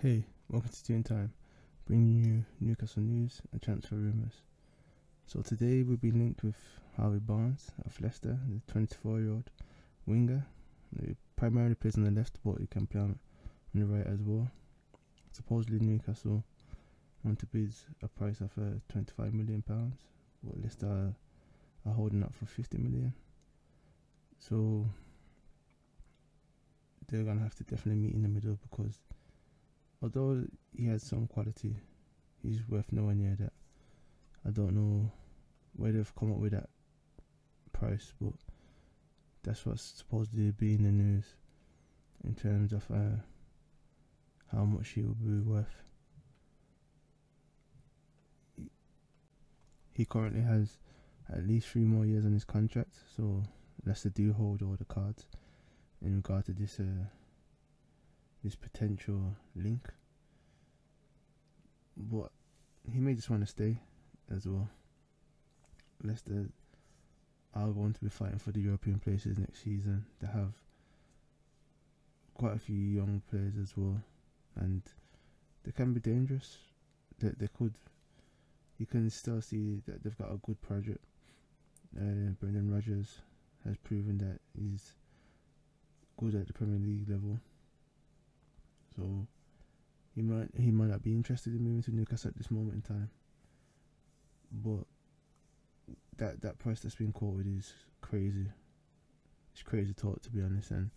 Hey, welcome to Toon Time, bringing you Newcastle news and transfer rumours. So today we'll be linked with Harvey Barnes of Leicester, the 24-year-old winger. He primarily plays on the left, but he can play on, on the right as well. Supposedly Newcastle want to bid a price of uh, 25 million pounds, but Leicester are, are holding up for 50 million. So they're gonna have to definitely meet in the middle because although he has some quality, he's worth nowhere near that. I don't know where they've come up with that price, but that's what's supposedly be in the news in terms of uh, how much he will be worth. He currently has at least three more years on his contract, so Leicester do hold all the cards in regard to this uh, this potential link. But he may just want to stay as well. Leicester are going to be fighting for the European places next season. They have quite a few young players as well, and they can be dangerous. They, they could. You can still see that they've got a good project. Uh, Brendan Rodgers has proven that he's good at the Premier League level. So he might he might not be interested in moving to Newcastle at this moment in time. But that that price that's been quoted is crazy. It's crazy talk to be honest, and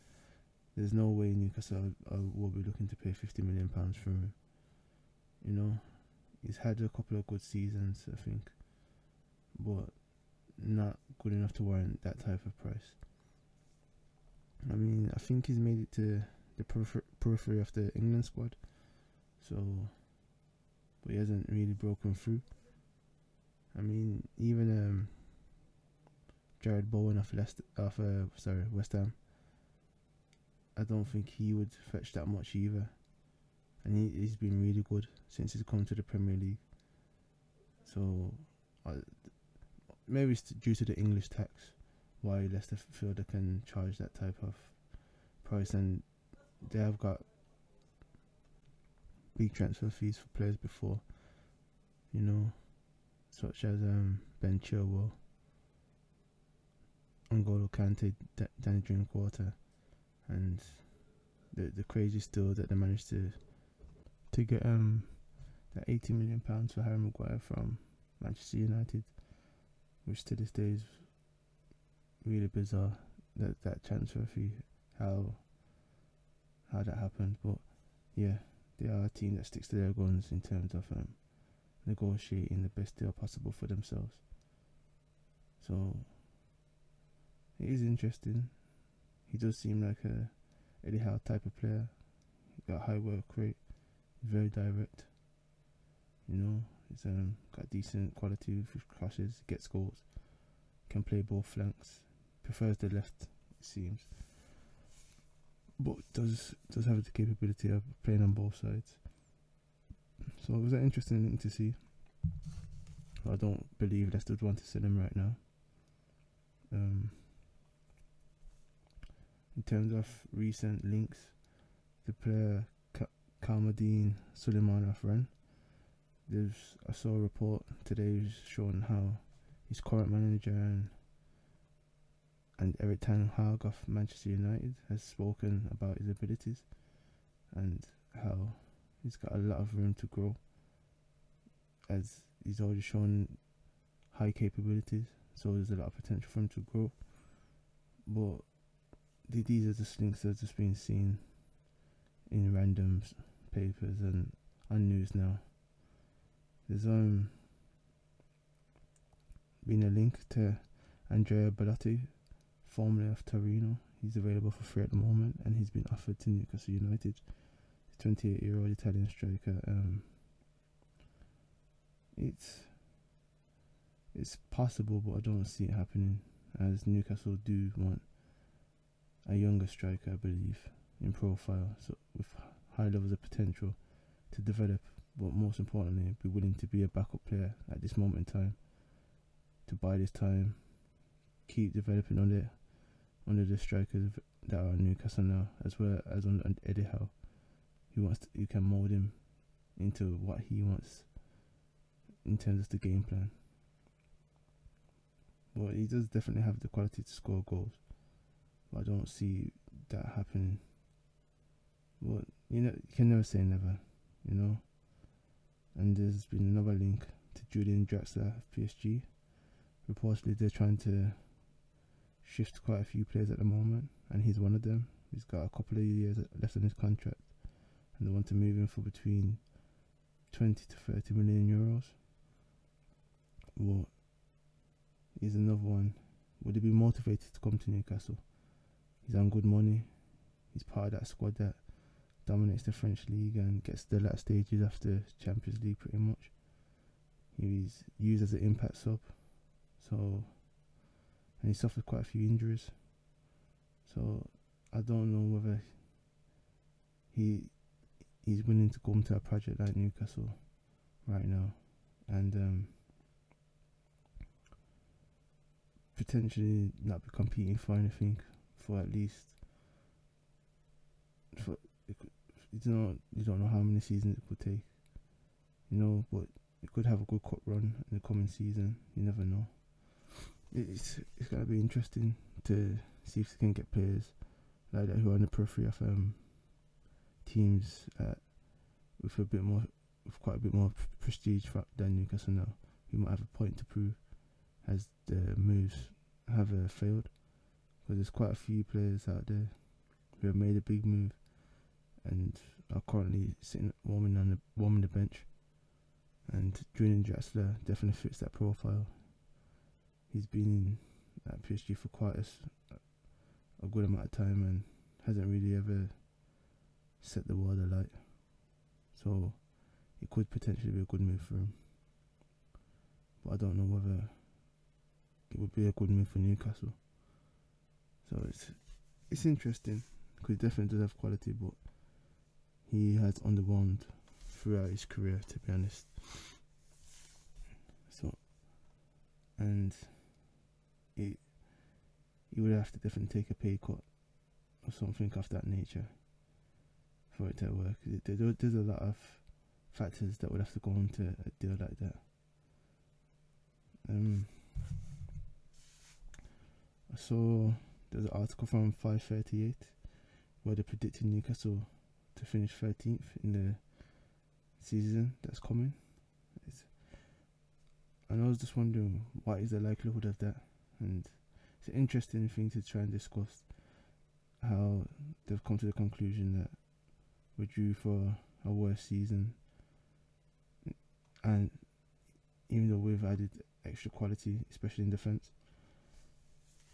there's no way Newcastle will be looking to pay fifty million pounds for him. You know, he's had a couple of good seasons, I think, but not good enough to warrant that type of price. I mean, I think he's made it to the peripher- periphery of the England squad, so but he hasn't really broken through. I mean, even um, Jarrod Bowen of Leicester, uh, sorry West Ham. I don't think he would fetch that much either, and he, he's been really good since he's come to the Premier League. So, uh, maybe it's due to the English tax why Leicester feel they can charge that type of price, and they have got big transfer fees for players before, you know, such as um, Ben Chilwell, N'Golo Kante, D- Danny Drinkwater, and the the crazy still that they managed to to get um that eighty million pounds for Harry Maguire from Manchester United, which to this day is really bizarre that that transfer fee how how that happened but yeah they are a team that sticks to their guns in terms of um, negotiating the best deal possible for themselves. So it is interesting. He does seem like a Eddie Howe type of player. He got high work rate very direct you know he's um, got decent quality with crosses gets goals can play both flanks prefers the left, it seems. But does does have the capability of playing on both sides. So it was an interesting thing to see. I don't believe Leicester would want to sell him right now. Um, in terms of recent links, the player Suleiman of Rennes. There's I saw a report today showing how his current manager and and Erik ten Hag of Manchester United has spoken about his abilities and how he's got a lot of room to grow as he's already shown high capabilities. So there's a lot of potential for him to grow. But these are just links that are just being seen in random papers and on news now. There's um been a link to Andrea Belotti formerly of Torino. He's available for free at the moment, and he's been offered to Newcastle United. The 28 year old Italian striker. Um, it's it's possible, but I don't see it happening. As Newcastle do want a younger striker, I believe, in profile, so with high levels of potential to develop, but most importantly, be willing to be a backup player at this moment in time. To buy this time, keep developing on it, under the strikers that are Newcastle now, as well as on Eddie Howe. he wants to, you can mold him into what he wants in terms of the game plan. But he does definitely have the quality to score goals. But I don't see that happening. But you know, you can never say never, you know. And there's been another link to Julian Draxler of PSG. Reportedly, they're trying to shift quite a few players at the moment, and he's one of them. He's got a couple of years left on his contract, and they want to move him for between 20 to 30 million euros. Well, he's another one. Would he be motivated to come to Newcastle? He's on good money. He's part of that squad that dominates the French league and gets the last stages after Champions League pretty much. He's used as an impact sub. So, and he suffered quite a few injuries. So, I don't know whether he he's willing to come to a project like Newcastle right now, and um, potentially not be competing for anything for at least for you don't you don't know how many seasons it could take, you know, but it could have a good cup run in the coming season. You never know. It's it's gonna be interesting to see if they can get players like that who are on the periphery of um, teams uh, with a bit more, with quite a bit more prestige than Newcastle now, who might have a point to prove as the moves have uh, failed. Because there's quite a few players out there who have made a big move and are currently sitting warming on the warming the bench. And Julian Draxler definitely fits that profile. He's been at PSG for quite a, a good amount of time and hasn't really ever set the world alight. So it could potentially be a good move for him. But I don't know whether it would be a good move for Newcastle. So it's it's interesting because he definitely does have quality, but he has underwhelmed throughout his career, to be honest. So, and he would have to definitely take a pay cut or something of that nature for it to work. There's a lot of factors that would have to go into a deal like that. Um, I saw there's an article from 538 where they're predicting Newcastle to finish 13th in the season that's coming. It's, and I was just wondering what is the likelihood of that, and it's an interesting thing to try and discuss how they've come to the conclusion that we're due for a worse season, and even though we've added extra quality, especially in defence,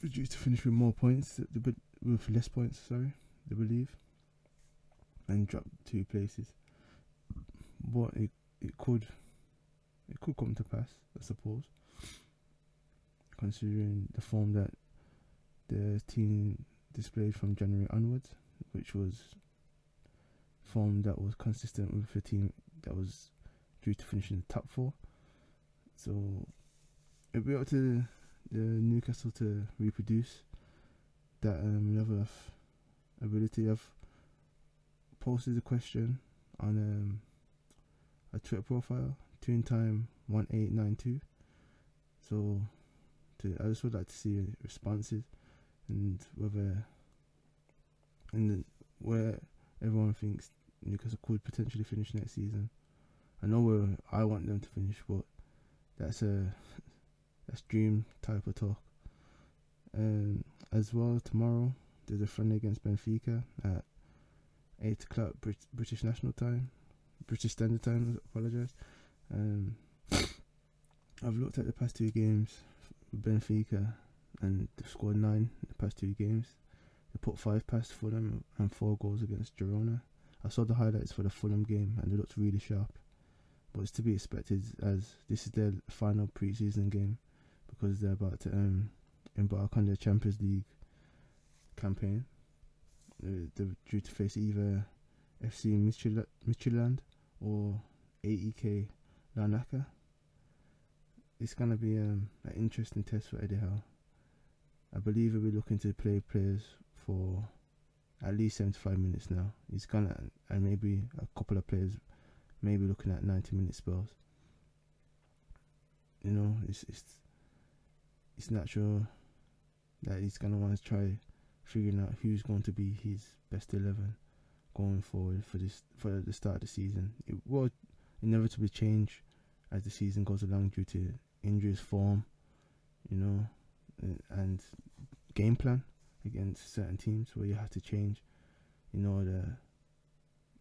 we're due to finish with more points, with less points. Sorry, they believe and drop two places. But it it could it could come to pass, I suppose. Considering the form that the team displayed from January onwards, which was form that was consistent with the team that was due to finish in the top four. So it'll be up to the Newcastle to reproduce that um, level of ability have posted a question on um, a Twitter profile, Toon Time one eight nine two. So, to I just would like to see responses and whether and where everyone thinks Newcastle could potentially finish next season. I know where I want them to finish, but that's a that's dream type of talk. And as well, tomorrow there's a friendly against Benfica at 8 o'clock Brit- British National Time, British Standard Time, I apologise. Um, I've looked at the past two games Benfica and they've scored nine in the past two games. They put five past Fulham and four goals against Girona. I saw the highlights for the Fulham game and they looked really sharp. But it's to be expected as this is their final pre-season game because they're about to um, embark on their Champions League campaign they're due to face either FC Midtjylland or AEK Larnaca. It's going to be um, an interesting test for Eddie Howe. I believe he'll be looking to play players for at least 75 minutes now. He's gonna and maybe a couple of players maybe looking at 90 minute spells. You know, it's it's it's natural that he's gonna want to try figuring out who's going to be his best eleven going forward for this for the start of the season. It will inevitably change as the season goes along due to injuries, form, you know, and game plan against certain teams where you have to change in order,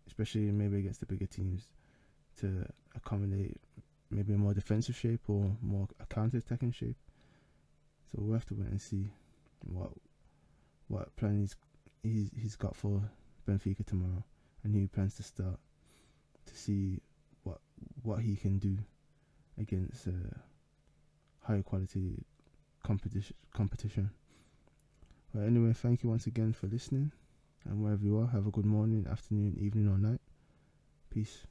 especially maybe against the bigger teams, to accommodate maybe a more defensive shape or more a counter attacking shape. So we'll have to wait and see what what plan he's he's he's got for Benfica tomorrow and who he plans to start to see what what he can do against uh, high quality competition competition. But anyway, thank you once again for listening, and wherever you are, have a good morning, afternoon, evening, or night. Peace.